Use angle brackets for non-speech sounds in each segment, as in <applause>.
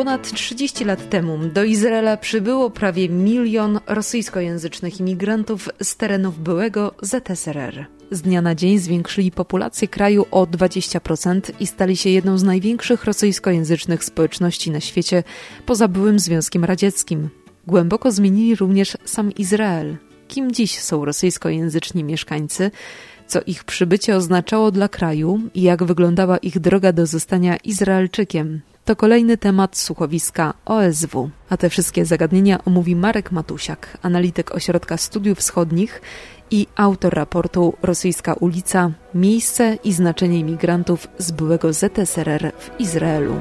ponad 30 lat temu do Izraela przybyło prawie milion rosyjskojęzycznych imigrantów z terenów byłego ZSRR. Z dnia na dzień zwiększyli populację kraju o 20% i stali się jedną z największych rosyjskojęzycznych społeczności na świecie poza byłym Związkiem Radzieckim. Głęboko zmienili również sam Izrael. Kim dziś są rosyjskojęzyczni mieszkańcy? co ich przybycie oznaczało dla kraju i jak wyglądała ich droga do zostania Izraelczykiem. To kolejny temat słuchowiska OSW. A te wszystkie zagadnienia omówi Marek Matusiak, analityk Ośrodka Studiów Wschodnich i autor raportu Rosyjska ulica Miejsce i znaczenie imigrantów z byłego ZSRR w Izraelu.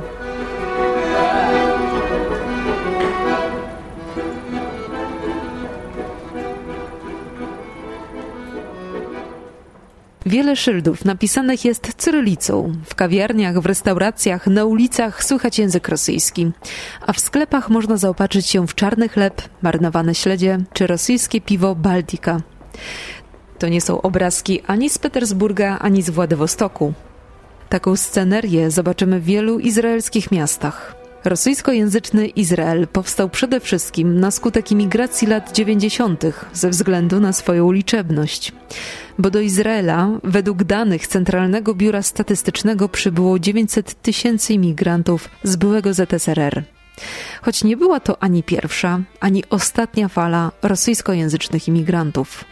Wiele szyldów napisanych jest cyrylicą. W kawiarniach, w restauracjach, na ulicach słychać język rosyjski. A w sklepach można zaopatrzyć się w czarny chleb, marynowane śledzie czy rosyjskie piwo Baltika. To nie są obrazki ani z Petersburga, ani z Władywostoku. Taką scenerię zobaczymy w wielu izraelskich miastach. Rosyjskojęzyczny Izrael powstał przede wszystkim na skutek imigracji lat 90. ze względu na swoją liczebność. Bo do Izraela, według danych Centralnego Biura Statystycznego, przybyło 900 tysięcy imigrantów z byłego ZSRR. Choć nie była to ani pierwsza, ani ostatnia fala rosyjskojęzycznych imigrantów.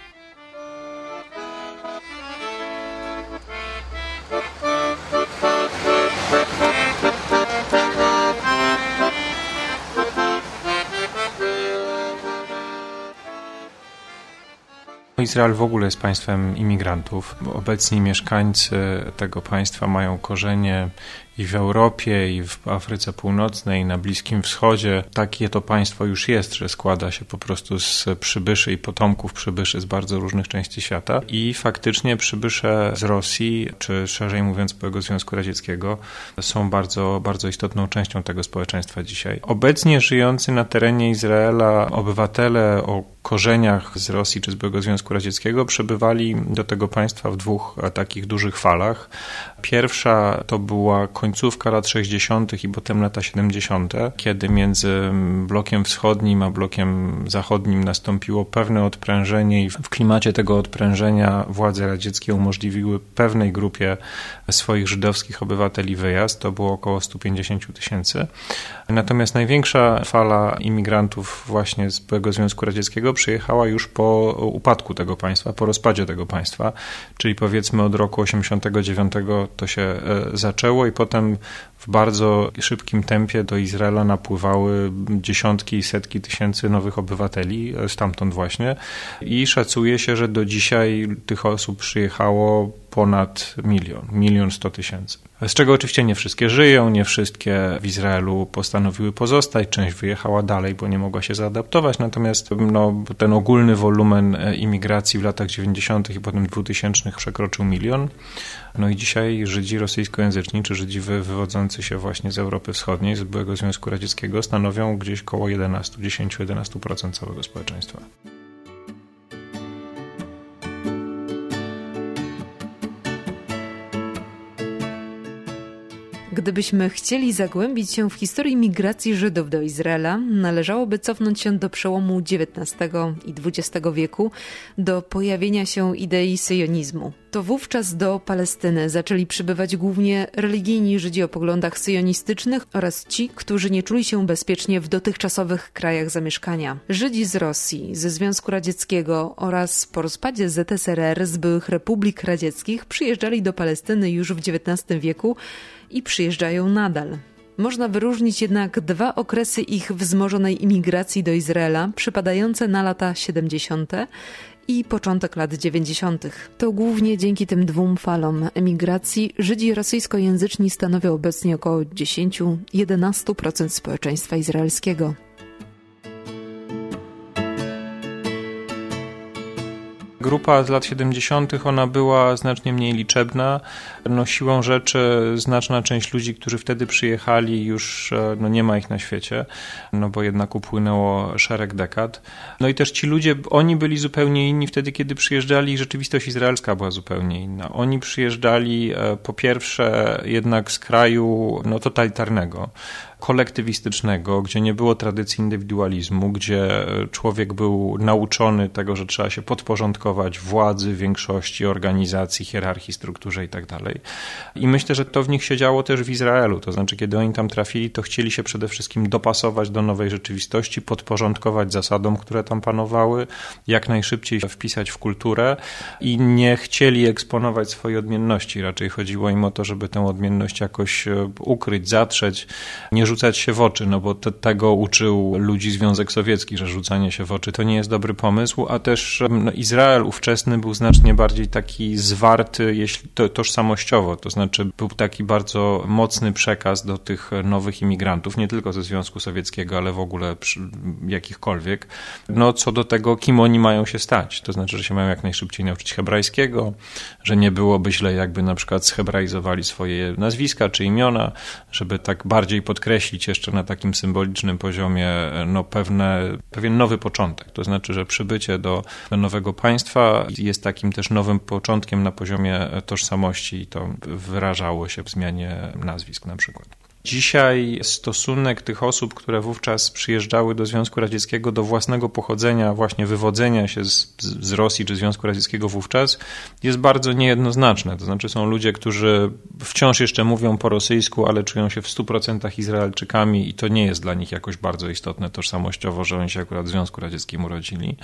Izrael w ogóle jest państwem imigrantów. Obecni mieszkańcy tego państwa mają korzenie i w Europie, i w Afryce Północnej, i na Bliskim Wschodzie. Takie to państwo już jest, że składa się po prostu z przybyszy i potomków przybyszy z bardzo różnych części świata. I faktycznie przybysze z Rosji, czy szerzej mówiąc byłego Związku Radzieckiego, są bardzo, bardzo istotną częścią tego społeczeństwa dzisiaj. Obecnie żyjący na terenie Izraela obywatele o korzeniach z Rosji czy z byłego Związku Radzieckiego przebywali do tego państwa w dwóch takich dużych falach. Pierwsza to była końcówka lat 60. i potem lata 70., kiedy między blokiem wschodnim a blokiem zachodnim nastąpiło pewne odprężenie i w klimacie tego odprężenia władze radzieckie umożliwiły pewnej grupie swoich żydowskich obywateli wyjazd. To było około 150 tysięcy. Natomiast największa fala imigrantów właśnie z byłego Związku Radzieckiego przyjechała już po upadku tego państwa, po rozpadzie tego państwa, czyli powiedzmy od roku 89 to się e, zaczęło i potem w bardzo szybkim tempie do Izraela napływały dziesiątki i setki tysięcy nowych obywateli e, stamtąd właśnie. I szacuje się, że do dzisiaj tych osób przyjechało ponad milion, milion sto tysięcy. Z czego oczywiście nie wszystkie żyją, nie wszystkie w Izraelu postanowiły pozostać, część wyjechała dalej, bo nie mogła się zaadaptować, natomiast no, ten ogólny wolumen e, imigracji w latach 90. i potem 2000 przekroczył milion. No i dzisiaj Żydzi rosyjskojęzyczni, czy Żydzi wywodzący się właśnie z Europy Wschodniej, z byłego Związku Radzieckiego, stanowią gdzieś około 11, 10-11% całego społeczeństwa. Gdybyśmy chcieli zagłębić się w historii migracji Żydów do Izraela, należałoby cofnąć się do przełomu XIX i XX wieku, do pojawienia się idei syjonizmu. To wówczas do Palestyny zaczęli przybywać głównie religijni Żydzi o poglądach syjonistycznych oraz ci, którzy nie czuli się bezpiecznie w dotychczasowych krajach zamieszkania. Żydzi z Rosji, ze Związku Radzieckiego oraz po rozpadzie ZSRR z byłych republik radzieckich przyjeżdżali do Palestyny już w XIX wieku i przyjeżdżają nadal. Można wyróżnić jednak dwa okresy ich wzmożonej imigracji do Izraela, przypadające na lata 70. i początek lat 90. To głównie dzięki tym dwóm falom emigracji Żydzi rosyjskojęzyczni stanowią obecnie około 10-11% społeczeństwa izraelskiego. Grupa z lat 70., ona była znacznie mniej liczebna. No, siłą rzeczy znaczna część ludzi, którzy wtedy przyjechali, już e, no, nie ma ich na świecie, no bo jednak upłynęło szereg dekad. No i też ci ludzie, oni byli zupełnie inni wtedy, kiedy przyjeżdżali, rzeczywistość izraelska była zupełnie inna. Oni przyjeżdżali e, po pierwsze jednak z kraju no, totalitarnego, kolektywistycznego, gdzie nie było tradycji indywidualizmu, gdzie człowiek był nauczony tego, że trzeba się podporządkować władzy, większości, organizacji, hierarchii, strukturze itd. Tak I myślę, że to w nich się działo też w Izraelu. To znaczy, kiedy oni tam trafili, to chcieli się przede wszystkim dopasować do nowej rzeczywistości, podporządkować zasadom, które tam panowały, jak najszybciej wpisać w kulturę i nie chcieli eksponować swojej odmienności. Raczej chodziło im o to, żeby tę odmienność jakoś e, ukryć, zatrzeć, nie rzucać się w oczy, no bo te, tego uczył ludzi Związek Sowiecki, że rzucanie się w oczy to nie jest dobry pomysł, a też no, Izrael ówczesny był znacznie bardziej taki zwarty, jeśli to, tożsamościowo, to znaczy był taki bardzo mocny przekaz do tych nowych imigrantów, nie tylko ze Związku Sowieckiego, ale w ogóle jakichkolwiek, no co do tego, kim oni mają się stać. To znaczy, że się mają jak najszybciej nauczyć hebrajskiego, że nie byłoby źle, jakby na przykład zhebraizowali swoje nazwiska czy imiona, żeby tak bardziej podkreślić jeszcze na takim symbolicznym poziomie no, pewne, pewien nowy początek. To znaczy, że przybycie do nowego państwa jest takim też nowym początkiem na poziomie tożsamości i to wyrażało się w zmianie nazwisk na przykład. Dzisiaj stosunek tych osób, które wówczas przyjeżdżały do Związku Radzieckiego do własnego pochodzenia, właśnie wywodzenia się z, z Rosji czy Związku Radzieckiego wówczas, jest bardzo niejednoznaczne. To znaczy są ludzie, którzy wciąż jeszcze mówią po rosyjsku, ale czują się w 100% Izraelczykami i to nie jest dla nich jakoś bardzo istotne tożsamościowo, że oni się akurat w Związku Radzieckim urodzili.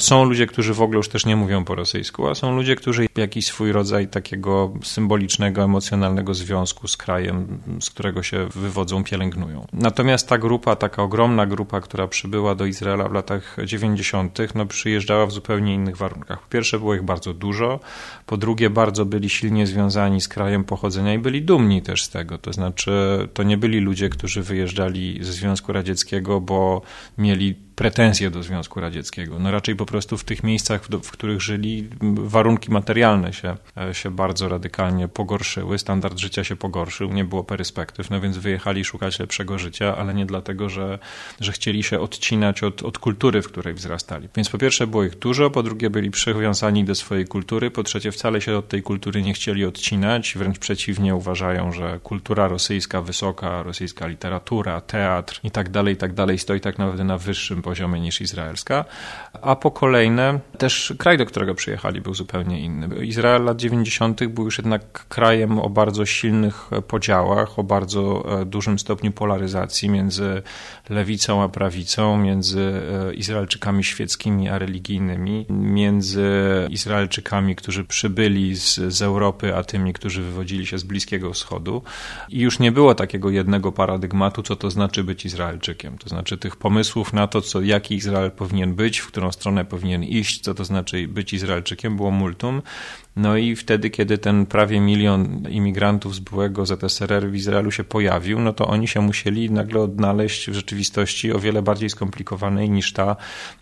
Są ludzie, którzy w ogóle już też nie mówią po rosyjsku, a są ludzie, którzy jakiś swój rodzaj takiego symbolicznego, emocjonalnego związku z krajem, z którego się wywodzą, pielęgnują. Natomiast ta grupa, taka ogromna grupa, która przybyła do Izraela w latach 90., no przyjeżdżała w zupełnie innych warunkach. Po pierwsze było ich bardzo dużo, po drugie bardzo byli silnie związani z krajem pochodzenia i byli dumni też z tego. To znaczy to nie byli ludzie, którzy wyjeżdżali ze Związku Radzieckiego, bo mieli pretensje do Związku Radzieckiego. No raczej po prostu w tych miejscach, w, których żyli, warunki materialne się, e, się bardzo radykalnie pogorszyły, standard życia się pogorszył, nie było perspektyw, no więc wyjechali szukać lepszego życia, ale nie dlatego, że, że chcieli się odcinać od, od kultury, w której wzrastali. Więc po pierwsze było ich dużo, po drugie byli przywiązani do swojej kultury, po trzecie wcale się od tej kultury nie chcieli odcinać, wręcz przeciwnie uważają, że kultura rosyjska wysoka, rosyjska literatura, teatr i tak dalej, i tak dalej stoi tak naprawdę na wyższym poziomie niż izraelska, a po kolejne też kraj, do którego przyjechali był zupełnie inny. Izrael lat 90. był już jednak krajem o bardzo silnych podziałach, o bardzo e, dużym stopniu polaryzacji między lewicą a prawicą, między e, Izraelczykami świeckimi a religijnymi, między Izraelczykami, którzy przybyli z, z Europy, a tymi, którzy wywodzili się z Bliskiego Wschodu. I już nie było takiego jednego paradygmatu, co to znaczy być Izraelczykiem. To znaczy tych pomysłów na to, co co, jaki Izrael powinien być, w którą stronę powinien iść, co to znaczy być Izraelczykiem, było multum. No i wtedy, kiedy ten prawie milion imigrantów z byłego ZSRR w Izraelu się pojawił, no to oni się musieli nagle odnaleźć w rzeczywistości o wiele bardziej skomplikowanej niż ta,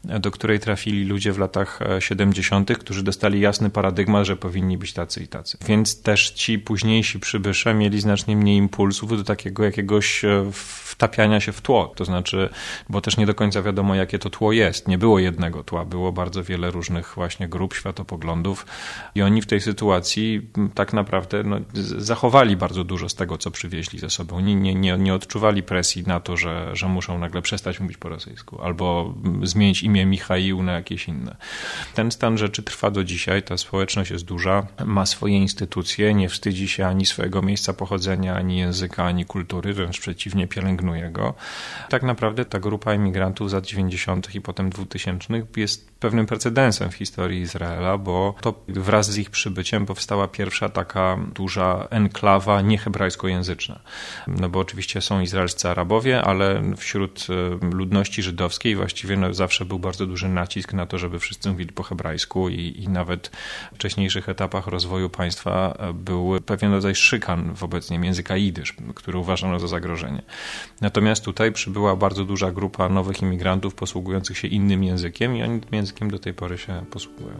do której trafili ludzie w latach 70., którzy dostali jasny paradygmat, że powinni być tacy i tacy. Więc też ci późniejsi przybysze mieli znacznie mniej impulsów do takiego jakiegoś e, wtapiania się w tło. To znaczy, bo też nie do końca wiadomo, jakie to tło jest. Nie było jednego tła, było bardzo wiele różnych właśnie grup, światopoglądów i oni w tej sytuacji tak naprawdę no, zachowali bardzo dużo z tego, co przywieźli ze sobą. Nie, nie, nie, nie odczuwali presji na to, że, że muszą nagle przestać mówić po rosyjsku albo zmienić imię Michaił na jakieś inne. Ten stan rzeczy trwa do dzisiaj, ta społeczność jest duża, ma swoje instytucje, nie wstydzi się ani swojego miejsca pochodzenia, ani języka, ani kultury, wręcz przeciwnie, pielęgnuje go. Tak naprawdę ta grupa emigrantów z lat 90. i potem 2000 jest pewnym precedensem w historii Izraela, bo to wraz z ich przybyciem powstała pierwsza taka duża enklawa niehebrajskojęzyczna. No bo oczywiście są izraelscy Arabowie, ale wśród e, ludności żydowskiej właściwie no zawsze był bardzo duży nacisk na to, żeby wszyscy mówili po hebrajsku i, i nawet w wcześniejszych etapach rozwoju państwa e, był pewien rodzaj szykan wobec nie języka jidysz, który uważano za zagrożenie. Natomiast tutaj przybyła bardzo duża grupa nowych imigrantów posługujących się innym językiem i oni tym językiem do tej pory się posługują.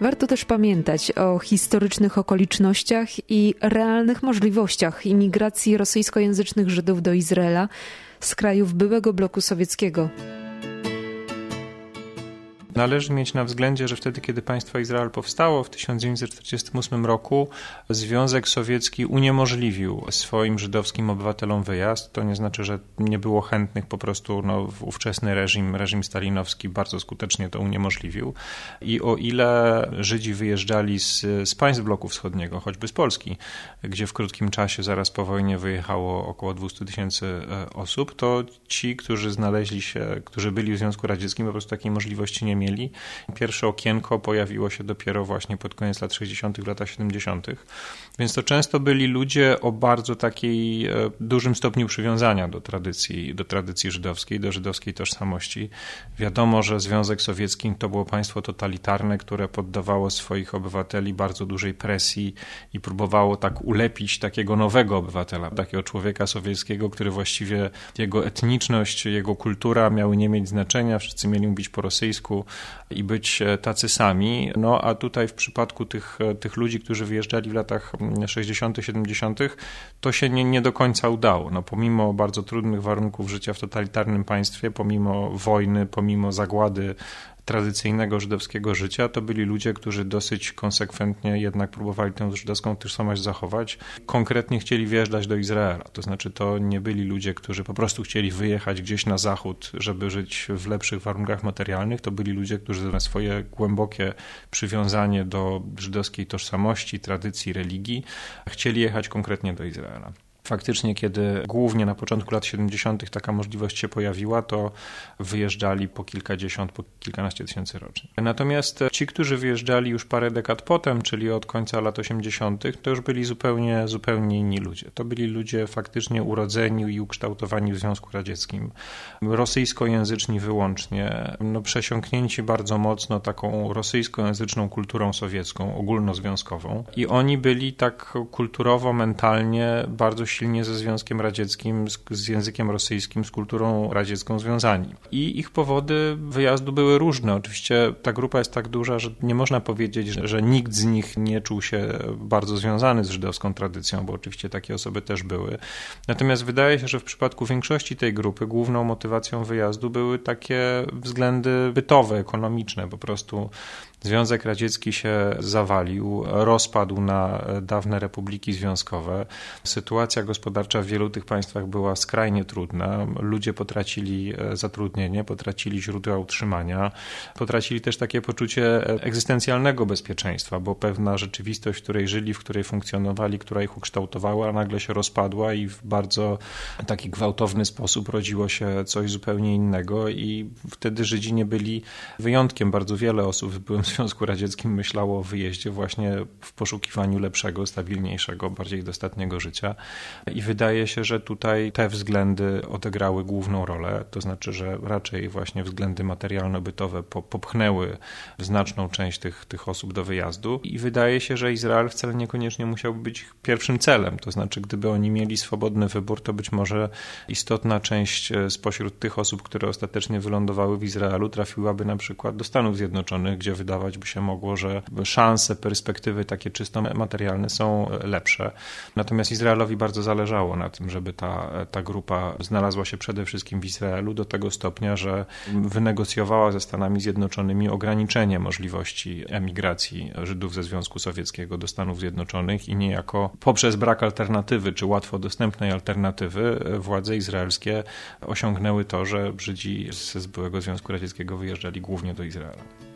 Warto też pamiętać o historycznych okolicznościach i realnych możliwościach imigracji rosyjskojęzycznych Żydów do Izraela z krajów byłego bloku sowieckiego. Należy mieć na względzie, że wtedy, kiedy państwo Izrael powstało w 1948 roku, Związek Sowiecki uniemożliwił swoim żydowskim obywatelom wyjazd. To nie znaczy, że nie było chętnych, po prostu no, ówczesny reżim, reżim stalinowski bardzo skutecznie to uniemożliwił. I o ile Żydzi wyjeżdżali z, z państw bloku wschodniego, choćby z Polski, gdzie w krótkim czasie zaraz po wojnie wyjechało około 200 tysięcy e, osób, to ci, którzy znaleźli się, którzy byli w Związku Radzieckim, po prostu takiej możliwości nie mieli. Pierwsze okienko pojawiło się dopiero właśnie pod koniec lat 60., latach 70. Więc to często byli ludzie o bardzo takiej e, dużym stopniu przywiązania do tradycji, do tradycji żydowskiej, do żydowskiej tożsamości. Wiadomo, że Związek Sowiecki to było państwo totalitarne, które poddawało swoich obywateli bardzo dużej presji i próbowało tak ulepić takiego nowego obywatela, takiego człowieka sowieckiego, który właściwie jego etniczność, jego kultura miały nie mieć znaczenia, wszyscy mieli mówić po rosyjsku i być e, tacy sami. No a tutaj w przypadku tych, e, tych ludzi, którzy wyjeżdżali w latach 60., 70., to się nie, nie do końca udało. No, pomimo bardzo trudnych warunków życia w totalitarnym państwie, pomimo wojny, pomimo zagłady tradycyjnego żydowskiego życia, to byli ludzie, którzy dosyć konsekwentnie jednak próbowali tę żydowską tożsamość zachować. Konkretnie chcieli wjeżdżać do Izraela. To znaczy, to nie byli ludzie, którzy po prostu chcieli wyjechać gdzieś na zachód, żeby żyć w lepszych warunkach materialnych. To byli ludzie, którzy na swoje głębokie przywiązanie do żydowskiej tożsamości, tradycji, religii chcieli jechać konkretnie do Izraela. Faktycznie, kiedy głównie na początku lat 70. taka możliwość się pojawiła, to wyjeżdżali po kilkadziesiąt, po kilkanaście tysięcy rocznie. Natomiast ci, którzy wyjeżdżali już parę dekad potem, czyli od końca lat 80., to już byli zupełnie, zupełnie inni ludzie. To byli ludzie faktycznie urodzeni i ukształtowani w Związku Radzieckim, rosyjskojęzyczni wyłącznie, no przesiąknięci bardzo mocno taką rosyjskojęzyczną kulturą sowiecką, ogólnozwiązkową. I oni byli tak kulturowo, mentalnie bardzo silnie ze Związkiem Radzieckim, z, z językiem rosyjskim, z kulturą radziecką związani. I ich powody wyjazdu były różne. Oczywiście ta grupa jest tak duża, że nie można powiedzieć, że, że nikt z nich nie czuł się bardzo związany z żydowską tradycją, bo oczywiście takie osoby też były. Natomiast wydaje się, że w przypadku większości tej grupy główną motywacją wyjazdu były takie względy bytowe, ekonomiczne. Po prostu Związek Radziecki się zawalił, rozpadł na dawne republiki związkowe. Sytuacja gospodarcza w wielu tych państwach była skrajnie trudna. Ludzie potracili e, zatrudnienie, potracili źródła utrzymania, potracili też takie poczucie egzystencjalnego bezpieczeństwa, bo pewna rzeczywistość, w której żyli, w której funkcjonowali, która ich ukształtowała, nagle się rozpadła i w bardzo taki gwałtowny sposób rodziło się coś zupełnie innego i wtedy Żydzi nie byli wyjątkiem. Bardzo wiele osób w byłym Związku Radzieckim myślało o wyjeździe właśnie w poszukiwaniu lepszego, stabilniejszego, bardziej dostatniego życia. I wydaje się, że tutaj te względy odegrały główną rolę, to znaczy, że raczej właśnie względy materialno-bytowe popchnęły znaczną część tych, tych osób do wyjazdu. I wydaje się, że Izrael wcale niekoniecznie musiał być pierwszym celem. To znaczy, gdyby oni mieli swobodny wybór, to być może istotna część e, spośród tych osób, które ostatecznie wylądowały w Izraelu, trafiłaby na przykład do Stanów Zjednoczonych, gdzie wydawało wydawać by się mogło, że szanse, perspektywy takie czysto materialne są lepsze. Natomiast Izraelowi bardzo zależało na tym, żeby ta, ta grupa znalazła się przede wszystkim w Izraelu do tego stopnia, że wynegocjowała ze Stanami Zjednoczonymi ograniczenie możliwości emigracji Żydów ze Związku Sowieckiego do Stanów Zjednoczonych i niejako poprzez brak alternatywy, czy łatwo dostępnej alternatywy, władze izraelskie osiągnęły to, że Żydzi z byłego Związku Radzieckiego wyjeżdżali głównie do Izraela.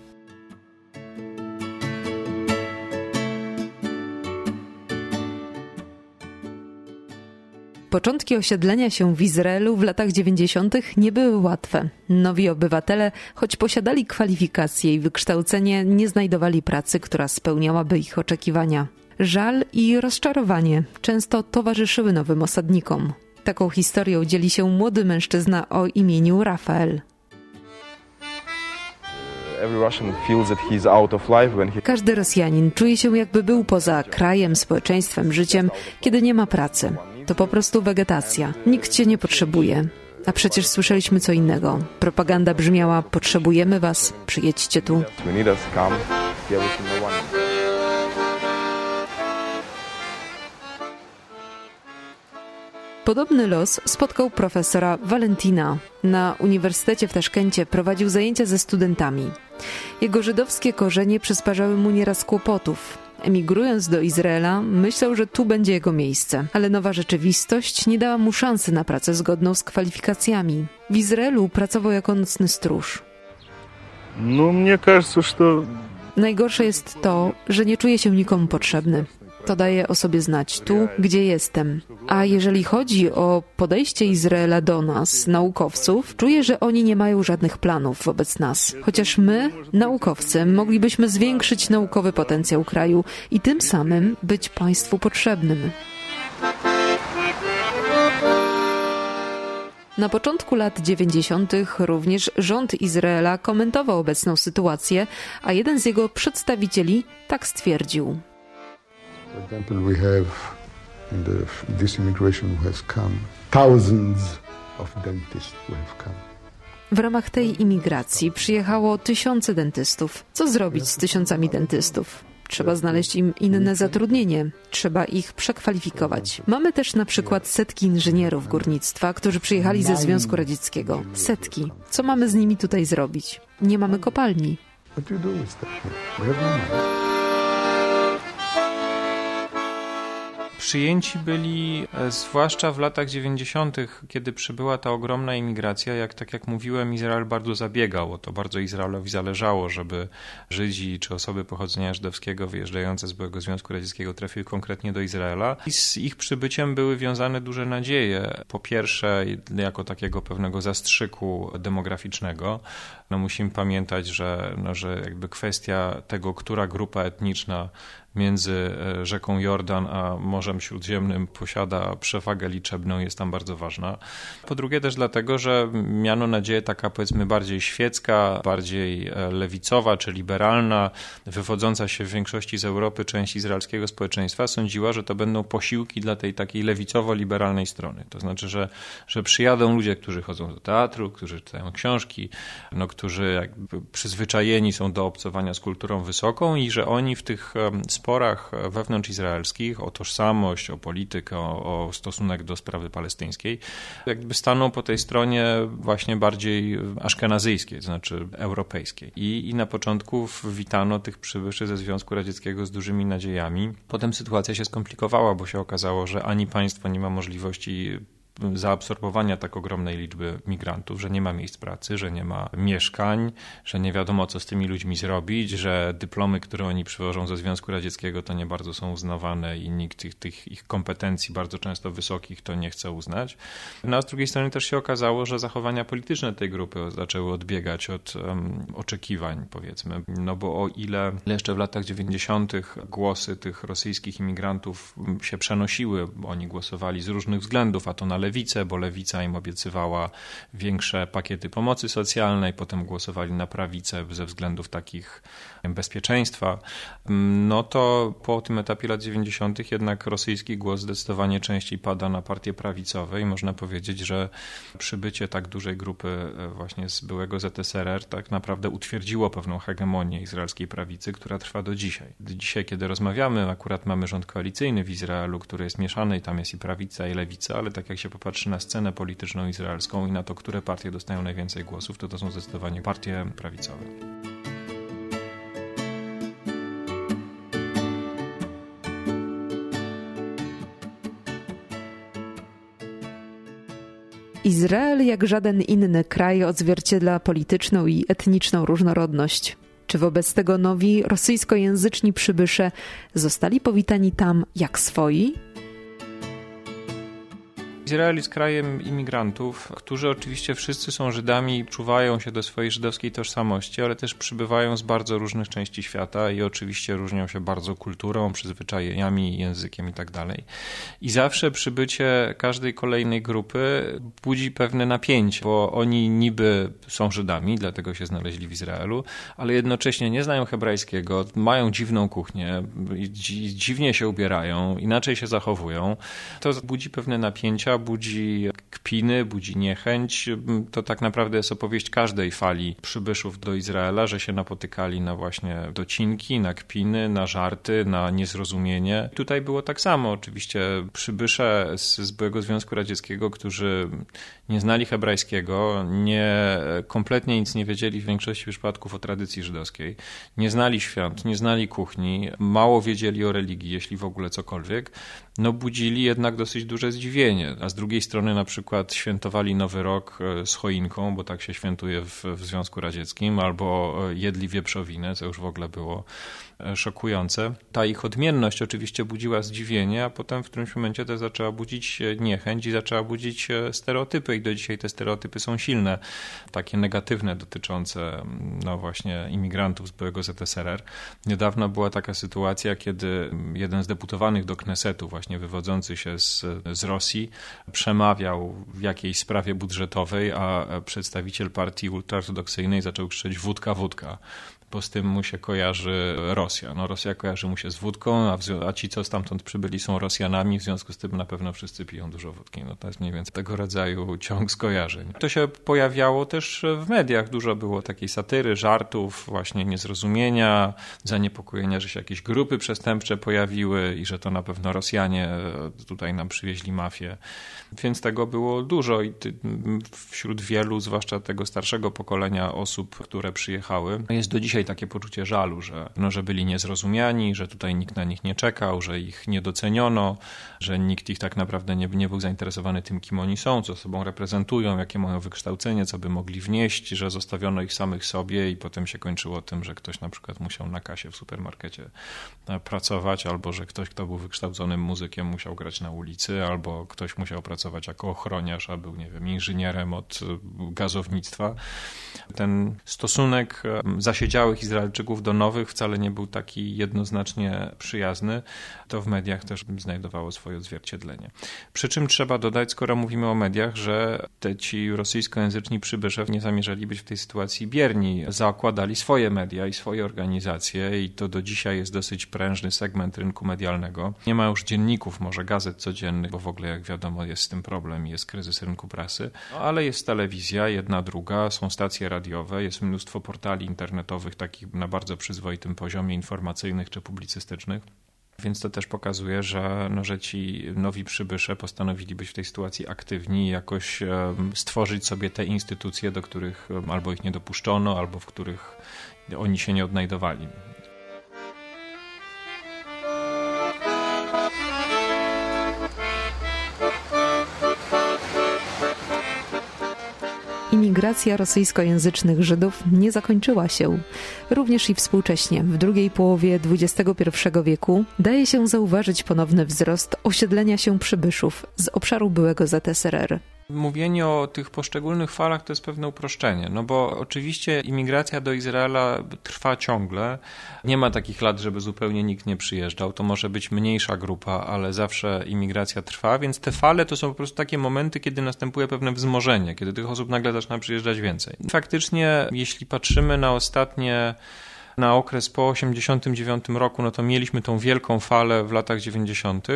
Początki osiedlenia się w Izraelu w latach 90. nie były łatwe. Nowi obywatele, choć posiadali kwalifikacje i wykształcenie, nie znajdowali pracy, która spełniałaby ich oczekiwania. Żal i rozczarowanie często towarzyszyły nowym osadnikom. Taką historią dzieli się młody mężczyzna o imieniu Rafael. Każdy Rosjanin czuje się jakby był poza krajem, społeczeństwem, życiem, kiedy nie ma pracy to po prostu wegetacja. Nikt cię nie potrzebuje. A przecież słyszeliśmy co innego. Propaganda brzmiała: Potrzebujemy was, przyjedźcie tu. Podobny los spotkał profesora Valentina. Na Uniwersytecie w Taszkencie prowadził zajęcia ze studentami. Jego żydowskie korzenie przysparzały mu nieraz kłopotów. Emigrując do Izraela, myślał, że tu będzie jego miejsce, ale nowa rzeczywistość nie dała mu szansy na pracę zgodną z kwalifikacjami. W Izraelu pracował jako nocny stróż. No, мне кажется, что Najgorsze jest to, że nie czuję się nikomu potrzebny. To daje o sobie znać tu, gdzie jestem. A jeżeli chodzi o podejście Izraela do nas, naukowców, czuję, że oni nie mają żadnych planów wobec nas. Chociaż my, naukowcy, moglibyśmy zwiększyć naukowy potencjał kraju i tym samym być państwu potrzebnym. Na początku lat 90. również rząd Izraela komentował obecną sytuację, a jeden z jego przedstawicieli tak stwierdził. For example, we have in the, this immigration who has come, thousands of dentists who have come. W ramach tej imigracji przyjechało tysiące dentystów. Co zrobić z tysiącami dentystów? Trzeba znaleźć im inne zatrudnienie, trzeba ich przekwalifikować. Mamy też na przykład setki inżynierów górnictwa, którzy przyjechali ze Związku Radzieckiego. Setki. Co mamy z nimi tutaj zrobić? Nie mamy kopalni. What do you do with them? We have no money. Przyjęci byli, e, zwłaszcza w latach 90., kiedy przybyła ta ogromna imigracja. Jak tak jak mówiłem, Izrael bardzo zabiegał to, bardzo Izraelowi zależało, żeby Żydzi czy osoby pochodzenia żydowskiego wyjeżdżające z byłego Związku Radzieckiego trafiły konkretnie do Izraela. I z ich przybyciem były wiązane duże nadzieje. Po pierwsze, jako takiego pewnego zastrzyku demograficznego. No musimy pamiętać, że, no, że jakby kwestia tego, która grupa etniczna między e, rzeką Jordan a Morzem Śródziemnym posiada przewagę liczebną, jest tam bardzo ważna. Po drugie też dlatego, że miano nadzieję taka powiedzmy bardziej świecka, bardziej e, lewicowa czy liberalna, wywodząca się w większości z Europy część izraelskiego społeczeństwa, sądziła, że to będą posiłki dla tej takiej lewicowo-liberalnej strony. To znaczy, że, że przyjadą ludzie, którzy chodzą do teatru, którzy czytają książki, no, którzy przyzwyczajeni są do obcowania z kulturą wysoką i że oni w tych sporach wewnątrzizraelskich o tożsamość, o politykę, o, o stosunek do sprawy palestyńskiej, jakby staną po tej stronie właśnie bardziej aszkenazyjskiej, to znaczy europejskiej. I, I na początku witano tych przybyszy ze Związku Radzieckiego z dużymi nadziejami. Potem sytuacja się skomplikowała, bo się okazało, że ani państwo nie ma możliwości zaabsorbowania tak ogromnej liczby migrantów, że nie ma miejsc pracy, że nie ma mieszkań, że nie wiadomo co z tymi ludźmi zrobić, że dyplomy, które oni przywożą ze Związku Radzieckiego to nie bardzo są uznawane i nikt tych, ich kompetencji bardzo często wysokich to nie chce uznać. No a z drugiej strony też się okazało, że zachowania polityczne tej grupy zaczęły odbiegać od um, oczekiwań powiedzmy, no bo o ile jeszcze w latach 90. głosy tych rosyjskich imigrantów się przenosiły, bo oni głosowali z różnych względów, a to na lewicę, bo lewica im obiecywała większe pakiety pomocy socjalnej, potem głosowali na prawicę ze względów takich bezpieczeństwa, no to po tym etapie lat 90. jednak rosyjski głos zdecydowanie częściej pada na partie prawicowe i można powiedzieć, że przybycie tak dużej grupy e, właśnie z byłego ZSRR tak naprawdę utwierdziło pewną hegemonię izraelskiej prawicy, która trwa do dzisiaj. Dzisiaj, kiedy rozmawiamy, akurat mamy rząd koalicyjny w Izraelu, który jest mieszany i tam jest i prawica i lewica, ale tak jak się popatrzy na scenę polityczną izraelską i na to, które partie dostają najwięcej głosów, to to są zdecydowanie partie prawicowe. Izrael, jak żaden inny kraj, odzwierciedla polityczną i etniczną różnorodność. Czy wobec tego nowi rosyjskojęzyczni przybysze zostali powitani tam jak swoi? Izrael jest krajem imigrantów, którzy oczywiście wszyscy są Żydami i czuwają się do swojej żydowskiej tożsamości, ale też przybywają z bardzo różnych części świata i oczywiście różnią się bardzo kulturą, przyzwyczajeniami, językiem itd. Tak I zawsze przybycie każdej kolejnej grupy budzi pewne napięcie, bo oni niby są Żydami, dlatego się znaleźli w Izraelu, ale jednocześnie nie znają hebrajskiego, mają dziwną kuchnię, dziwnie się ubierają, inaczej się zachowują. To budzi pewne napięcia, budzi kpiny, budzi niechęć. To tak naprawdę jest opowieść każdej fali przybyszów do Izraela, że się napotykali na właśnie docinki, na kpiny, na żarty, na niezrozumienie. Tutaj było tak samo. Oczywiście przybysze z, z byłego Związku Radzieckiego, którzy nie znali hebrajskiego, nie, kompletnie nic nie wiedzieli w większości przypadków o tradycji żydowskiej, nie znali świąt, nie znali kuchni, mało wiedzieli o religii, jeśli w ogóle cokolwiek, no budzili jednak dosyć duże zdziwienie. A z drugiej strony na przykład świętowali Nowy Rok e, z choinką, bo tak się świętuje w, w Związku Radzieckim, albo e, jedli wieprzowinę, co już w ogóle było szokujące. Ta ich odmienność oczywiście budziła zdziwienie, a potem w którymś momencie też zaczęła budzić niechęć i zaczęła budzić stereotypy i do dzisiaj te stereotypy są silne, takie negatywne dotyczące no właśnie imigrantów z byłego ZSRR. Niedawno była taka sytuacja, kiedy jeden z deputowanych do Knesetu, właśnie wywodzący się z, z Rosji, przemawiał w jakiejś sprawie budżetowej, a przedstawiciel partii ultraortodoksyjnej zaczął krzyczeć wódka, wódka bo z tym mu się kojarzy Rosja. No Rosja kojarzy mu się z wódką, a, a, ci, co stamtąd przybyli, są Rosjanami, w związku z tym na pewno wszyscy piją dużo wódki. No to jest mniej więcej tego rodzaju ciąg skojarzeń. To się pojawiało też w mediach. Dużo było takiej satyry, żartów, właśnie niezrozumienia, zaniepokojenia, że się jakieś grupy przestępcze pojawiły i że to na pewno Rosjanie tutaj nam przywieźli mafię. Więc tego było dużo i wśród wielu, zwłaszcza tego starszego pokolenia osób, które przyjechały, jest do dzisiaj dzisiaj takie poczucie żalu, że, no, że byli niezrozumiani, że tutaj nikt na nich nie czekał, że ich nie doceniono, że nikt ich tak naprawdę nie, nie był zainteresowany tym, kim oni są, co sobą reprezentują, jakie mają wykształcenie, co by mogli wnieść, że zostawiono ich samych sobie i potem się kończyło tym, że ktoś na przykład musiał na kasie w supermarkecie e, pracować, albo że ktoś, kto był wykształconym muzykiem, musiał grać na ulicy, albo ktoś musiał pracować jako ochroniarz, a był, nie wiem, inżynierem od e, gazownictwa. Ten stosunek e, zasiedział stałych Izraelczyków do nowych wcale nie był taki jednoznacznie przyjazny. To w mediach też znajdowało swoje odzwierciedlenie. Przy czym trzeba dodać, skoro mówimy o mediach, że te ci rosyjskojęzyczni przybysze nie zamierzali być w tej sytuacji bierni. Zakładali swoje media i swoje organizacje i to do dzisiaj jest dosyć prężny segment rynku medialnego. Nie ma już dzienników, może gazet codziennych, bo w ogóle jak wiadomo jest z tym problem i jest kryzys rynku prasy, no, ale jest telewizja, jedna, druga, są stacje radiowe, jest mnóstwo portali internetowych, takich na bardzo przyzwoitym poziomie informacyjnych czy publicystycznych. Więc to też pokazuje, że, no, że ci nowi przybysze postanowili być w tej sytuacji aktywni i jakoś stworzyć sobie te instytucje, do których albo ich nie dopuszczono, albo w których oni się nie odnajdowali. Imigracja rosyjskojęzycznych Żydów nie zakończyła się. Również i współcześnie, w drugiej połowie XXI wieku, daje się zauważyć ponowny wzrost osiedlenia się przybyszów z obszaru byłego ZSRR. Mówienie o tych poszczególnych falach to jest pewne uproszczenie, no bo oczywiście imigracja do Izraela trwa ciągle. Nie ma takich lat, żeby zupełnie nikt nie przyjeżdżał. To może być mniejsza grupa, ale zawsze imigracja trwa, więc te fale to są po prostu takie momenty, kiedy następuje pewne wzmożenie, kiedy tych osób nagle zaczyna przyjeżdżać więcej. Faktycznie, jeśli patrzymy na ostatnie na okres po 1989 roku, no to mieliśmy tą wielką falę w latach 90.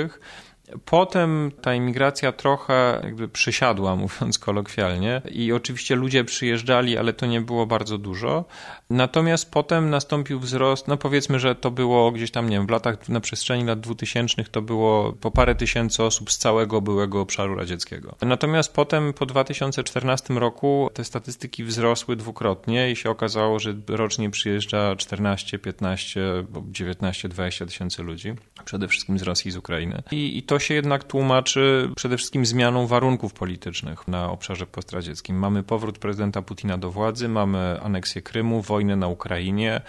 Potem ta imigracja trochę jakby przysiadła, <laughs> mówiąc kolokwialnie, i oczywiście ludzie przyjeżdżali, ale to nie było bardzo dużo. Natomiast potem nastąpił wzrost, no powiedzmy, że to było gdzieś tam, nie wiem, w latach, na przestrzeni lat 2000 to było po parę tysięcy osób z całego byłego obszaru radzieckiego. Natomiast potem po 2014 roku te statystyki wzrosły dwukrotnie i się okazało, że rocznie przyjeżdża 14, 15, 19, 20 tysięcy ludzi, przede wszystkim z Rosji i z Ukrainy. I, i to się jednak tłumaczy przede wszystkim zmianą warunków politycznych na obszarze postradzieckim. Mamy powrót prezydenta Putina do władzy, mamy aneksję Krymu, wojnę na Ukrainie,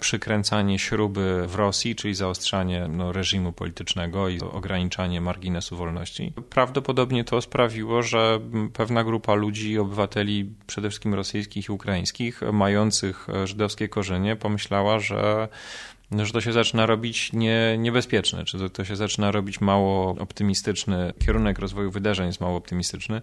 przykręcanie śruby w Rosji, czyli zaostrzanie no, reżimu politycznego i ograniczanie marginesu wolności. Prawdopodobnie to sprawiło, że pewna grupa ludzi, obywateli przede wszystkim rosyjskich i ukraińskich, mających żydowskie korzenie, pomyślała, że że to się zaczyna robić nie, niebezpieczne, czy to, to się zaczyna robić mało optymistyczny, kierunek rozwoju wydarzeń jest mało optymistyczny,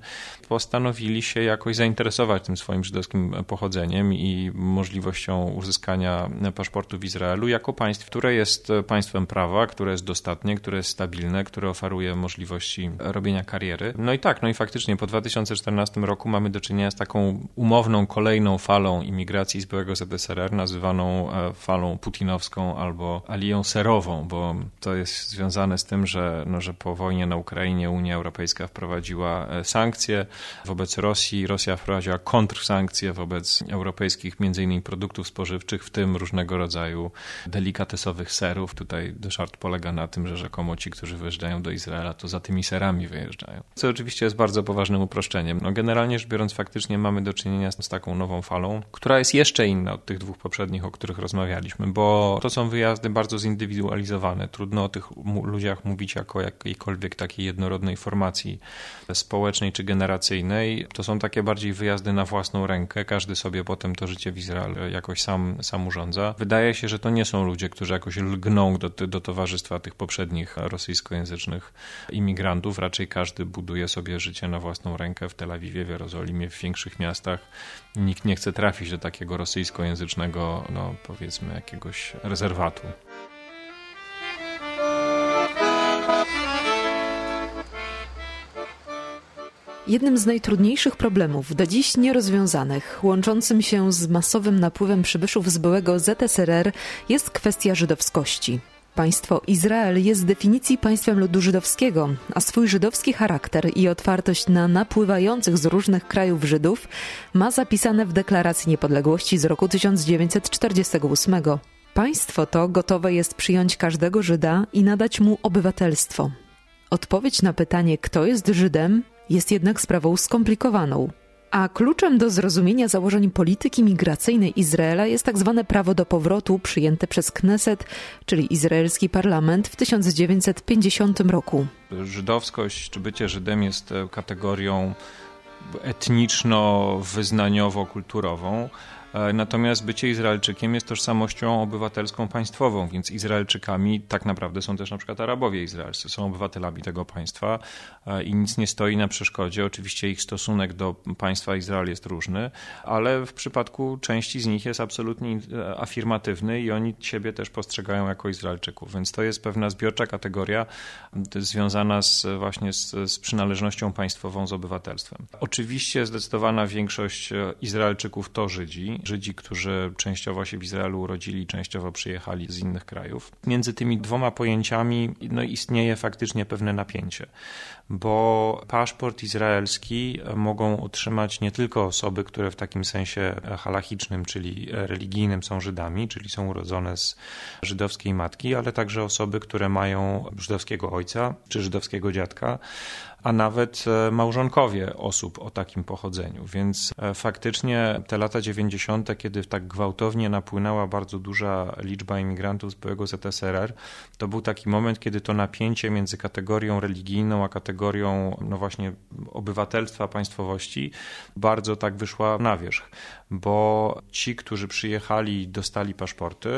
postanowili się jakoś zainteresować tym swoim żydowskim pochodzeniem i możliwością uzyskania paszportu w Izraelu jako państw, które jest państwem prawa, które jest dostatnie, które jest stabilne, które oferuje możliwości robienia kariery. No i tak, no i faktycznie po 2014 roku mamy do czynienia z taką umowną kolejną falą imigracji z byłego ZSRR, nazywaną e, falą putinowską albo aliją serową, bo to jest związane z tym, że, no, że po wojnie na Ukrainie Unia Europejska wprowadziła e, sankcje wobec Rosji. Rosja wprowadziła kontrsankcje wobec europejskich, innymi produktów spożywczych, w tym różnego rodzaju delikatesowych serów. Tutaj żart polega na tym, że rzekomo ci, którzy wyjeżdżają do Izraela, to za tymi serami wyjeżdżają. Co oczywiście jest bardzo poważnym uproszczeniem. No, generalnie rzecz biorąc, faktycznie mamy do czynienia z taką nową falą, która jest jeszcze inna od tych dwóch poprzednich, o których rozmawialiśmy, bo to są wyjazdy bardzo zindywidualizowane. Trudno o tych ludziach mówić jako jakiejkolwiek takiej jednorodnej formacji społecznej czy generacyjnej. To są takie bardziej wyjazdy na własną rękę. Każdy sobie potem to życie w Izraelu jakoś sam, sam urządza. Wydaje się, że to nie są ludzie, którzy jakoś lgną do, do towarzystwa tych poprzednich rosyjskojęzycznych imigrantów. Raczej każdy buduje sobie życie na własną rękę w Tel Awiwie, w Jerozolimie, w większych miastach. Nikt nie chce trafić do takiego rosyjskojęzycznego, no powiedzmy, jakiegoś rezerwatu. Jednym z najtrudniejszych problemów, do dziś nierozwiązanych, łączącym się z masowym napływem przybyszów z byłego ZSRR, jest kwestia żydowskości. Państwo Izrael jest z definicji państwem ludu żydowskiego, a swój żydowski charakter i otwartość na napływających z różnych krajów Żydów ma zapisane w Deklaracji Niepodległości z roku 1948. Państwo to gotowe jest przyjąć każdego Żyda i nadać mu obywatelstwo. Odpowiedź na pytanie, kto jest Żydem, jest jednak sprawą skomplikowaną. A kluczem do zrozumienia założeń polityki migracyjnej Izraela jest tak zwane prawo do powrotu przyjęte przez Kneset, czyli izraelski parlament w 1950 roku. Żydowskość czy bycie Żydem jest e, kategorią etniczno-wyznaniowo-kulturową natomiast bycie Izraelczykiem jest tożsamością obywatelską państwową, więc Izraelczykami tak naprawdę są też na przykład Arabowie izraelscy, są obywatelami tego państwa e, i nic nie stoi na przeszkodzie. Oczywiście ich stosunek do państwa Izrael jest różny, ale w przypadku części z nich jest absolutnie e, afirmatywny i oni siebie też postrzegają jako Izraelczyków, więc to jest pewna zbiorcza kategoria związana z, właśnie z, z przynależnością państwową z obywatelstwem. Oczywiście zdecydowana większość Izraelczyków to Żydzi, Żydzi, którzy częściowo się w Izraelu urodzili, częściowo przyjechali z innych krajów. Między tymi dwoma pojęciami no, istnieje faktycznie pewne napięcie, bo paszport izraelski mogą otrzymać nie tylko osoby, które w takim sensie halachicznym, czyli religijnym są Żydami, czyli są urodzone z żydowskiej matki, ale także osoby, które mają żydowskiego ojca czy żydowskiego dziadka, a nawet e, małżonkowie osób o takim pochodzeniu. Więc e, faktycznie te lata 90., kiedy tak gwałtownie napłynęła bardzo duża liczba imigrantów z byłego ZSRR, to był taki moment, kiedy to napięcie między kategorią religijną a kategorią, no właśnie, obywatelstwa, państwowości bardzo tak wyszła na wierzch bo ci, którzy przyjechali, dostali paszporty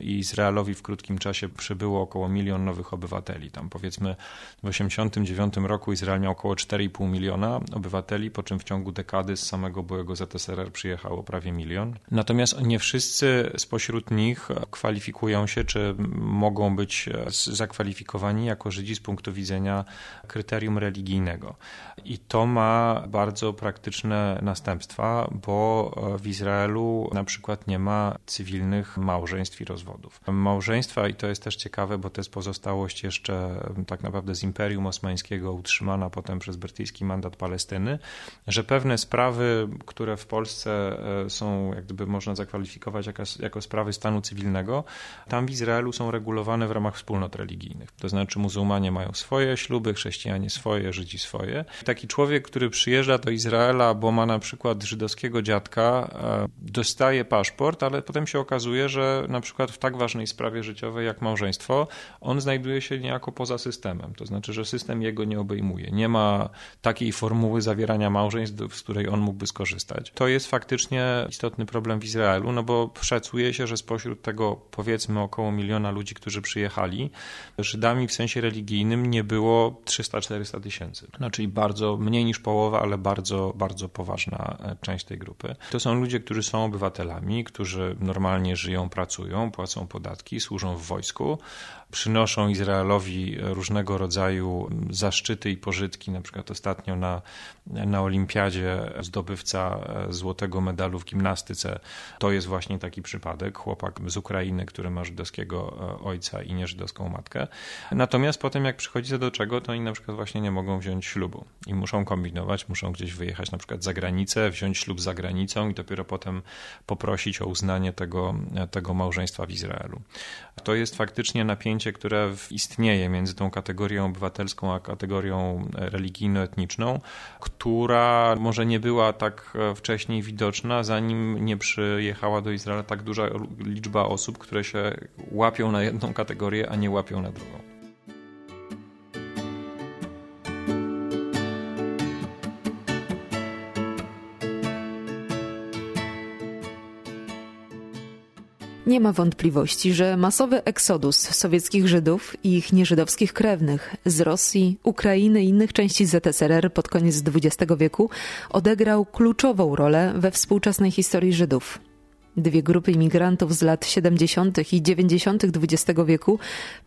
i Izraelowi w krótkim czasie przybyło około milion nowych obywateli. Tam powiedzmy w 1989 roku Izrael miał około 4,5 miliona obywateli, po czym w ciągu dekady z samego byłego ZSRR przyjechało prawie milion. Natomiast nie wszyscy spośród nich kwalifikują się, czy mogą być zakwalifikowani jako Żydzi z punktu widzenia kryterium religijnego. I to ma bardzo praktyczne następstwa, bo w Izraelu na przykład nie ma cywilnych małżeństw i rozwodów. Małżeństwa, i to jest też ciekawe, bo to jest pozostałość jeszcze tak naprawdę z Imperium Osmańskiego utrzymana potem przez brytyjski mandat Palestyny, że pewne sprawy, które w Polsce e, są, jak gdyby można zakwalifikować jako, jako sprawy stanu cywilnego, tam w Izraelu są regulowane w ramach wspólnot religijnych. To znaczy muzułmanie mają swoje śluby, chrześcijanie swoje, Żydzi swoje. Taki człowiek, który przyjeżdża do Izraela, bo ma na przykład żydowskiego dziadka, e, dostaje paszport, ale potem się okazuje, że na przykład w tak ważnej sprawie życiowej jak małżeństwo, on znajduje się niejako poza systemem. To znaczy, że system jego nie obejmuje. Nie ma takiej formuły zawierania małżeństw, z której on mógłby skorzystać. To jest faktycznie istotny problem w Izraelu, no bo szacuje się, że spośród tego powiedzmy około miliona ludzi, którzy przyjechali, Żydami w sensie religijnym nie było 300-400 tysięcy. No, czyli bardzo mniej niż połowa, ale bardzo, bardzo poważna e, część tej grupy. To są ludzie, którzy są obywatelami, którzy normalnie żyją, pracują, płacą podatki, służą w wojsku, przynoszą Izraelowi różnego rodzaju zaszczyty i pożytki. Na przykład ostatnio na, na Olimpiadzie zdobywca złotego medalu w gimnastyce to jest właśnie taki przypadek. Chłopak z Ukrainy, który ma żydowskiego ojca i nieżydowską matkę. Natomiast potem, jak przychodzi do czego, to oni na przykład właśnie nie mogą wziąć ślubu i muszą kombinować, muszą gdzieś wyjechać na przykład za granicę, wziąć ślub za granicą i dopiero potem poprosić o uznanie tego, tego małżeństwa w Izraelu. To jest faktycznie napięcie, które istnieje między tą kategorią obywatelską a kategorią religijno-etniczną, która może nie była tak e, wcześniej widoczna, zanim nie przyjechała do Izraela tak duża liczba osób, które się łapią na jedną kategorię, a nie łapią na drugą. Nie ma wątpliwości, że masowy eksodus sowieckich Żydów i ich nieżydowskich krewnych z Rosji, Ukrainy i innych części ZSRR pod koniec XX wieku odegrał kluczową rolę we współczesnej historii Żydów. Dwie grupy imigrantów z lat 70. i 90. XX wieku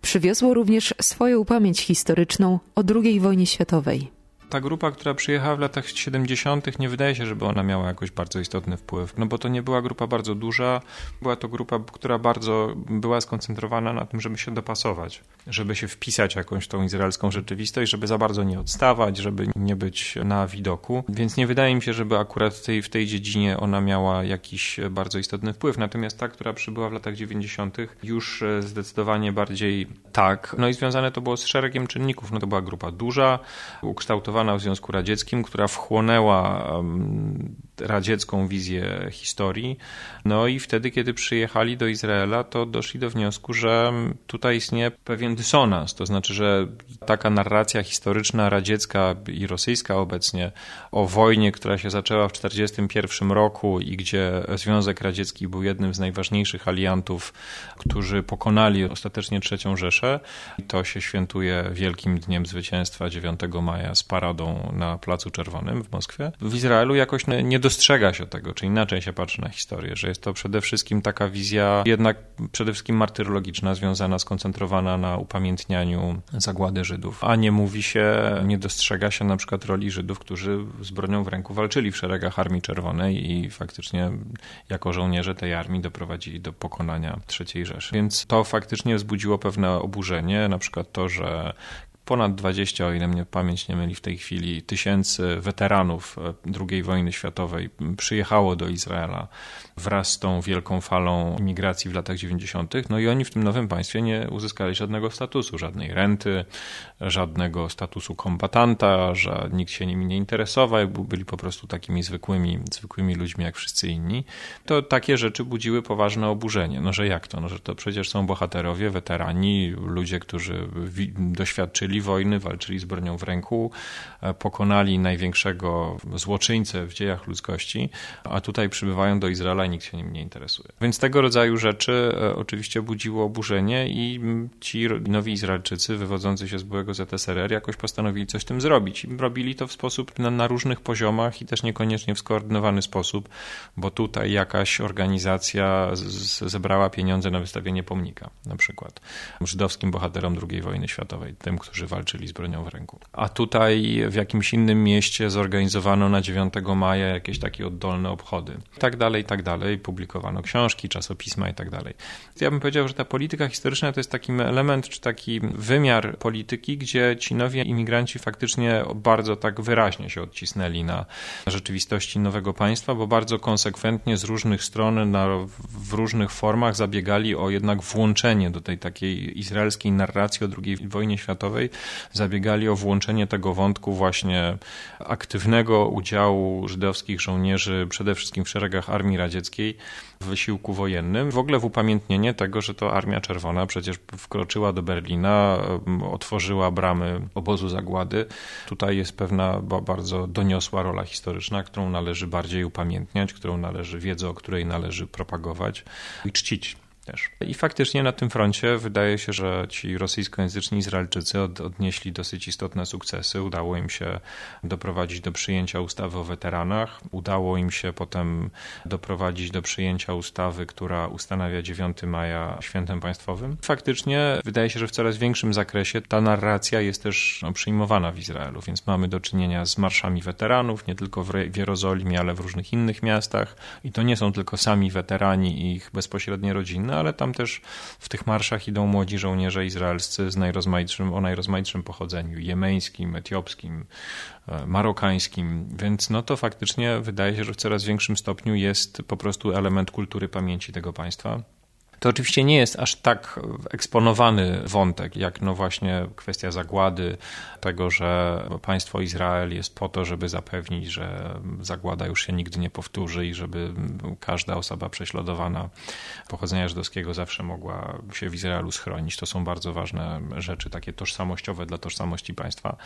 przywiozło również swoją pamięć historyczną o II wojnie światowej ta grupa, która przyjechała w latach 70., nie wydaje się, żeby ona miała jakoś bardzo istotny wpływ. No bo to nie była grupa bardzo duża, była to grupa, która bardzo była skoncentrowana na tym, żeby się dopasować, żeby się wpisać jakąś tą izraelską rzeczywistość, żeby za bardzo nie odstawać, żeby nie być na widoku. Więc nie wydaje mi się, żeby akurat w tej, w tej dziedzinie ona miała jakiś bardzo istotny wpływ. Natomiast ta, która przybyła w latach 90., już zdecydowanie bardziej tak. No i związane to było z szeregiem czynników. No to była grupa duża, ukształtowana w Związku Radzieckim, która wchłonęła radziecką wizję historii. No i wtedy, kiedy przyjechali do Izraela, to doszli do wniosku, że tutaj istnieje pewien dysonans. To znaczy, że taka narracja historyczna radziecka i rosyjska obecnie o wojnie, która się zaczęła w 1941 roku i gdzie Związek Radziecki był jednym z najważniejszych aliantów, którzy pokonali ostatecznie III Rzeszę. To się świętuje Wielkim Dniem Zwycięstwa 9 maja z paradą na Placu Czerwonym w Moskwie. W Izraelu jakoś nie dostrzega się tego, czy inaczej się patrzy na historię, że jest to przede wszystkim taka wizja jednak przede wszystkim martyrologiczna, związana, skoncentrowana na upamiętnianiu zagłady Żydów, a nie mówi się, nie dostrzega się na przykład roli Żydów, którzy z bronią w ręku walczyli w szeregach Armii Czerwonej i faktycznie jako żołnierze tej armii doprowadzili do pokonania III Rzeszy. Więc to faktycznie wzbudziło pewne oburzenie, na przykład to, że ponad 20, o ile mnie pamięć nie myli w tej chwili, tysięcy weteranów e, II wojny światowej przyjechało do Izraela wraz z tą wielką falą imigracji w latach 90. No i oni w tym nowym państwie nie uzyskali żadnego statusu, żadnej renty, żadnego statusu kombatanta, że nikt się nimi nie interesował, byli po prostu takimi zwykłymi, zwykłymi ludźmi jak wszyscy inni. To takie rzeczy budziły poważne oburzenie. No że jak to? No że to przecież są bohaterowie, weterani, ludzie, którzy doświadczyli wojny, walczyli z bronią w ręku, e, pokonali największego złoczyńcę w dziejach ludzkości, a tutaj przybywają do Izraela i nikt się nim nie interesuje. Więc tego rodzaju rzeczy e, oczywiście budziło oburzenie i ci nowi Izraelczycy wywodzący się z byłego ZSRR jakoś postanowili coś z tym zrobić. I robili to w sposób na, na różnych poziomach i też niekoniecznie w skoordynowany sposób, bo tutaj jakaś organizacja z, zebrała pieniądze na wystawienie pomnika, na przykład żydowskim bohaterom II wojny światowej, tym, którzy walczyli z bronią w ręku. A tutaj w jakimś innym mieście zorganizowano na 9 maja jakieś takie oddolne obchody. I tak dalej, i tak dalej, publikowano książki, czasopisma i tak dalej. Ja bym powiedział, że ta polityka historyczna to jest taki element, czy taki wymiar polityki, gdzie ci nowi imigranci faktycznie bardzo tak wyraźnie się odcisnęli na rzeczywistości nowego państwa, bo bardzo konsekwentnie z różnych stron, na, w różnych formach zabiegali o jednak włączenie do tej takiej izraelskiej narracji o II wojnie światowej zabiegali o włączenie tego wątku właśnie aktywnego udziału żydowskich żołnierzy przede wszystkim w szeregach Armii Radzieckiej w wysiłku wojennym. W ogóle w upamiętnienie tego, że to Armia Czerwona przecież wkroczyła do Berlina, otworzyła bramy obozu zagłady. Tutaj jest pewna bardzo doniosła rola historyczna, którą należy bardziej upamiętniać, którą należy, wiedzę o której należy propagować i czcić też. I faktycznie na tym froncie wydaje się, że ci rosyjskojęzyczni Izraelczycy od, odnieśli dosyć istotne sukcesy. Udało im się doprowadzić do przyjęcia ustawy o weteranach. Udało im się potem doprowadzić do przyjęcia ustawy, która ustanawia 9 maja świętem państwowym. Faktycznie wydaje się, że w coraz większym zakresie ta narracja jest też no, przyjmowana w Izraelu, więc mamy do czynienia z marszami weteranów, nie tylko w, w Jerozolimie, ale w różnych innych miastach. I to nie są tylko sami weterani i ich bezpośrednie rodziny, ale tam też w tych marszach idą młodzi żołnierze izraelscy z najrozmaitszym, o najrozmaitszym pochodzeniu, jemeńskim, etiopskim, e, marokańskim, więc no to faktycznie wydaje się, że w coraz większym stopniu jest po prostu element kultury pamięci tego państwa. To oczywiście nie jest aż tak eksponowany wątek, jak no właśnie kwestia zagłady, tego, że państwo Izrael jest po to, żeby zapewnić, że zagłada już się nigdy nie powtórzy i żeby każda osoba prześladowana pochodzenia żydowskiego zawsze mogła się w Izraelu schronić. To są bardzo ważne rzeczy, takie tożsamościowe dla tożsamości państwa.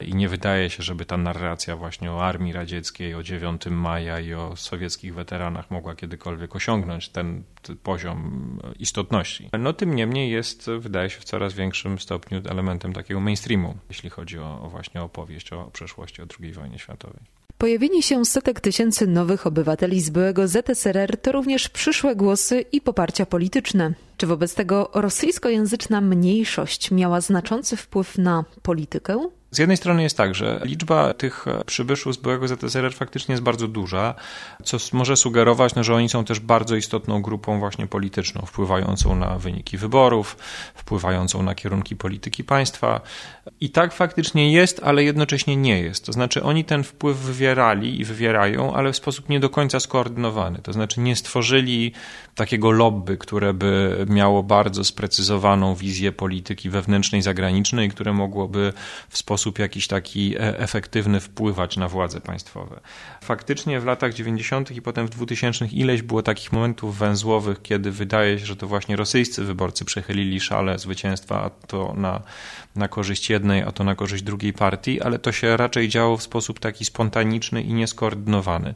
I nie wydaje się, żeby ta narracja właśnie o armii radzieckiej, o 9 maja i o sowieckich weteranach mogła kiedykolwiek osiągnąć ten poziom istotności. No tym niemniej jest, wydaje się, w coraz większym stopniu elementem takiego mainstreamu, jeśli chodzi o, o właśnie opowieść o przeszłości o II wojnie światowej. Pojawienie się setek tysięcy nowych obywateli z byłego ZSRR to również przyszłe głosy i poparcia polityczne. Czy wobec tego rosyjskojęzyczna mniejszość miała znaczący wpływ na politykę? Z jednej strony jest tak, że liczba tych przybyszów z byłego ZSRR faktycznie jest bardzo duża, co może sugerować, no, że oni są też bardzo istotną grupą właśnie polityczną, wpływającą na wyniki wyborów, wpływającą na kierunki polityki państwa. I tak faktycznie jest, ale jednocześnie nie jest. To znaczy oni ten wpływ wywierali i wywierają, ale w sposób nie do końca skoordynowany. To znaczy nie stworzyli takiego lobby, które by miało bardzo sprecyzowaną wizję polityki wewnętrznej, zagranicznej, które mogłoby w sposób jakiś taki e, efektywny wpływać na władze państwowe. Faktycznie w latach 90. i potem w 2000 ileś było takich momentów węzłowych, kiedy wydaje się, że to właśnie rosyjscy wyborcy przechylili szale zwycięstwa, a to na, na korzyść jednej, a to na korzyść drugiej partii, ale to się raczej działo w sposób taki spontaniczny i nieskoordynowany.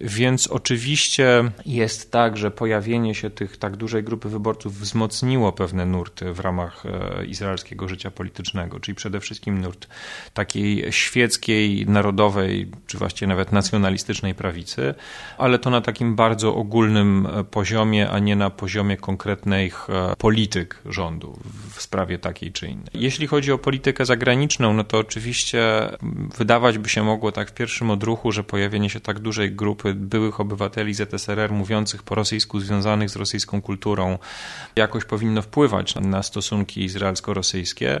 Więc oczywiście jest tak, że pojawienie się tych tak dużej grupy wyborców wzmocniło pewne nurty w ramach e, izraelskiego życia politycznego, czyli przede wszystkim nurt takiej świeckiej, narodowej, czy właściwie nawet nacjonalistycznej prawicy, ale to na takim bardzo ogólnym e, poziomie, a nie na poziomie konkretnych e, polityk rządu w sprawie takiej czy innej. Jeśli chodzi o politykę zagraniczną, no to oczywiście wydawać by się mogło tak w pierwszym odruchu, że pojawienie się tak dużej grupy byłych obywateli ZSRR mówiących po rosyjsku, związanych z rosyjską kulturą, jakoś powinno wpływać na stosunki izraelsko-rosyjskie.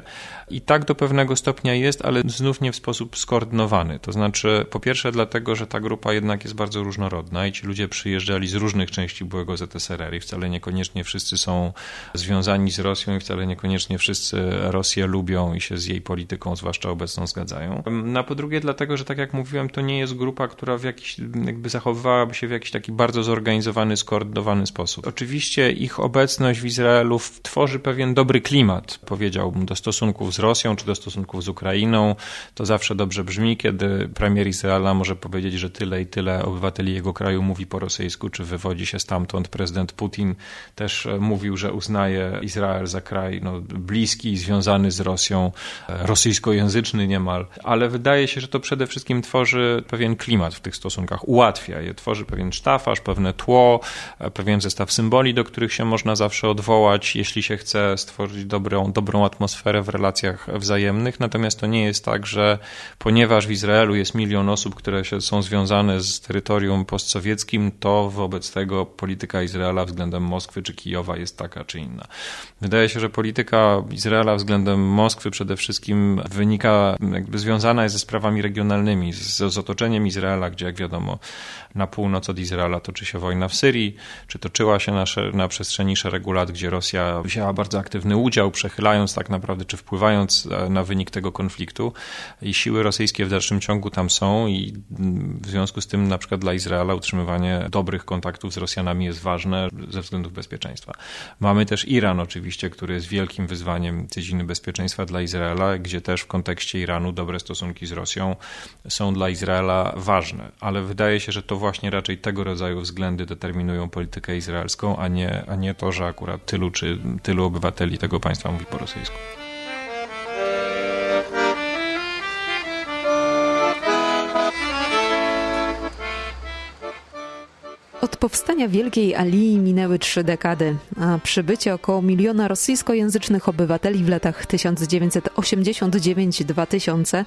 I tak do pewnego stopnia jest, ale znów nie w sposób skoordynowany. To znaczy, po pierwsze, dlatego, że ta grupa jednak jest bardzo różnorodna i ci ludzie przyjeżdżali z różnych części byłego ZSRR i wcale niekoniecznie wszyscy są związani z Rosją i wcale niekoniecznie wszyscy Rosję lubią i się z jej polityką, zwłaszcza obecną, zgadzają. No, a po drugie, dlatego, że tak jak mówiłem, to nie jest grupa, która w jakiś, jakby zachowywałaby się w jakiś taki bardzo zorganizowany, skoordynowany sposób. Oczywiście ich obecność w Izraelu tworzy pewien dobry klimat, powiedziałbym, do stosunków z Rosją czy do stosunków z Ukrainą. To zawsze dobrze brzmi, kiedy premier Izraela może powiedzieć, że tyle i tyle obywateli jego kraju mówi po rosyjsku, czy wywodzi się stamtąd. Prezydent Putin. Też e, mówił, że uznaje Izrael za kraj no, bliski, związany z Rosją, e, rosyjskojęzyczny niemal, ale wydaje się, że to przede wszystkim tworzy pewien klimat w tych stosunkach, ułatwia je, tworzy pewien sztafaż, pewne tło, e, pewien zestaw symboli, do których się można zawsze odwołać, jeśli się chce stworzyć dobrą, dobrą atmosferę w relacjach wzajemnych, natomiast to nie jest tak, że ponieważ w Izraelu jest milion osób, które się, są związane z terytorium postsowieckim, to wobec tego polityka Izraela względem Moskwy czy Kijowa jest taka czy inna. Wydaje się, że polityka Izraela względem Moskwy przede wszystkim wynika, jakby związana jest ze sprawami regionalnymi, z, z otoczeniem Izraela, gdzie jak wiadomo na północ od Izraela toczy się wojna w Syrii, czy toczyła się na, na przestrzeni szeregu lat, gdzie Rosja wzięła bardzo aktywny udział, przechylając tak naprawdę, czy wpływając e, na wynik tego konfliktu i siły rosyjskie w dalszym ciągu tam są i w związku z tym na przykład dla Izraela utrzymywanie dobrych kontaktów z Rosjanami jest ważne ze względów bezpieczeństwa. Mamy też Iran oczywiście, który jest wielkim wyzwaniem dziedziny bezpieczeństwa dla Izraela, gdzie też w kontekście Iranu dobre stosunki z Rosją są dla Izraela ważne, ale wydaje się, że to właśnie raczej tego rodzaju względy determinują politykę izraelską, a nie, a nie to, że akurat tylu czy tylu obywateli tego państwa mówi po rosyjsku. Od powstania Wielkiej Alii minęły trzy dekady, a przybycie około miliona rosyjskojęzycznych obywateli w latach 1989-2000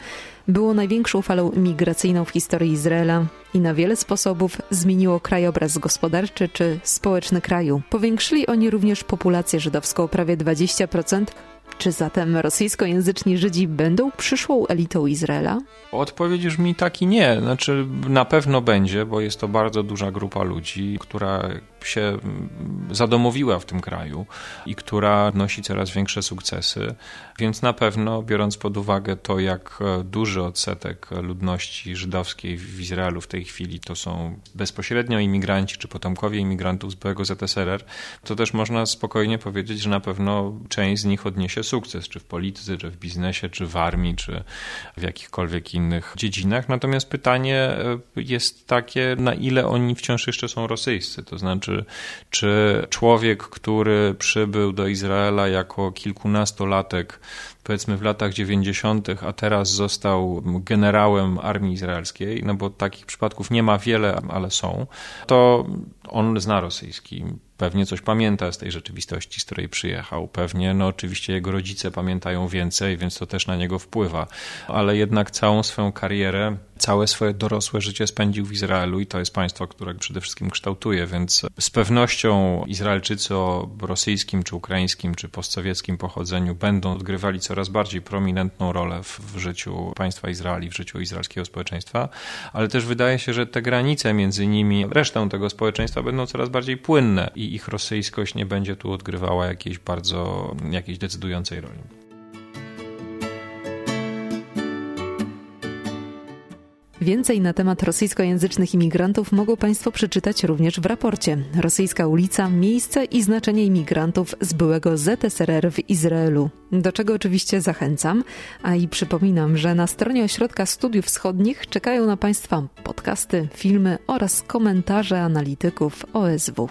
było największą falą imigracyjną w historii Izraela i na wiele sposobów zmieniło krajobraz gospodarczy czy społeczny kraju. Powiększyli oni również populację żydowską o prawie 20%, czy zatem rosyjskojęzyczni Żydzi będą przyszłą elitą Izraela? Odpowiedź brzmi tak i nie. Znaczy, na pewno będzie, bo jest to bardzo duża grupa ludzi, która się zadomowiła w tym kraju i która nosi coraz większe sukcesy. Więc na pewno, biorąc pod uwagę to, jak duży odsetek ludności żydowskiej w Izraelu w tej chwili to są bezpośrednio imigranci czy potomkowie imigrantów z byłego ZSRR, to też można spokojnie powiedzieć, że na pewno część z nich odniesie sukces, czy w polityce, czy w biznesie, czy w armii, czy w jakichkolwiek innych dziedzinach. Natomiast pytanie e, jest takie, na ile oni wciąż jeszcze są rosyjscy, to znaczy, czy człowiek, który przybył do Izraela jako kilkunastolatek, powiedzmy w latach 90., a teraz został generałem armii izraelskiej, no bo takich przypadków nie ma wiele, ale są, to on zna rosyjski pewnie coś pamięta z tej rzeczywistości, z której przyjechał. Pewnie, no oczywiście jego rodzice pamiętają więcej, więc to też na niego wpływa. Ale jednak całą swoją karierę, całe swoje dorosłe życie spędził w Izraelu i to jest państwo, które przede wszystkim kształtuje, więc z pewnością Izraelczycy o rosyjskim, czy ukraińskim, czy postsowieckim pochodzeniu będą odgrywali coraz bardziej prominentną rolę w, w życiu państwa Izraeli, w życiu izraelskiego społeczeństwa, ale też wydaje się, że te granice między nimi, resztą tego społeczeństwa będą coraz bardziej płynne i ich rosyjskość nie będzie tu odgrywała jakiejś bardzo, jakiejś decydującej roli. Więcej na temat rosyjskojęzycznych imigrantów mogą Państwo przeczytać również w raporcie Rosyjska ulica, miejsce i znaczenie imigrantów z byłego ZSRR w Izraelu. Do czego oczywiście zachęcam, a i przypominam, że na stronie Ośrodka Studiów Wschodnich czekają na Państwa podcasty, filmy oraz komentarze analityków OSW.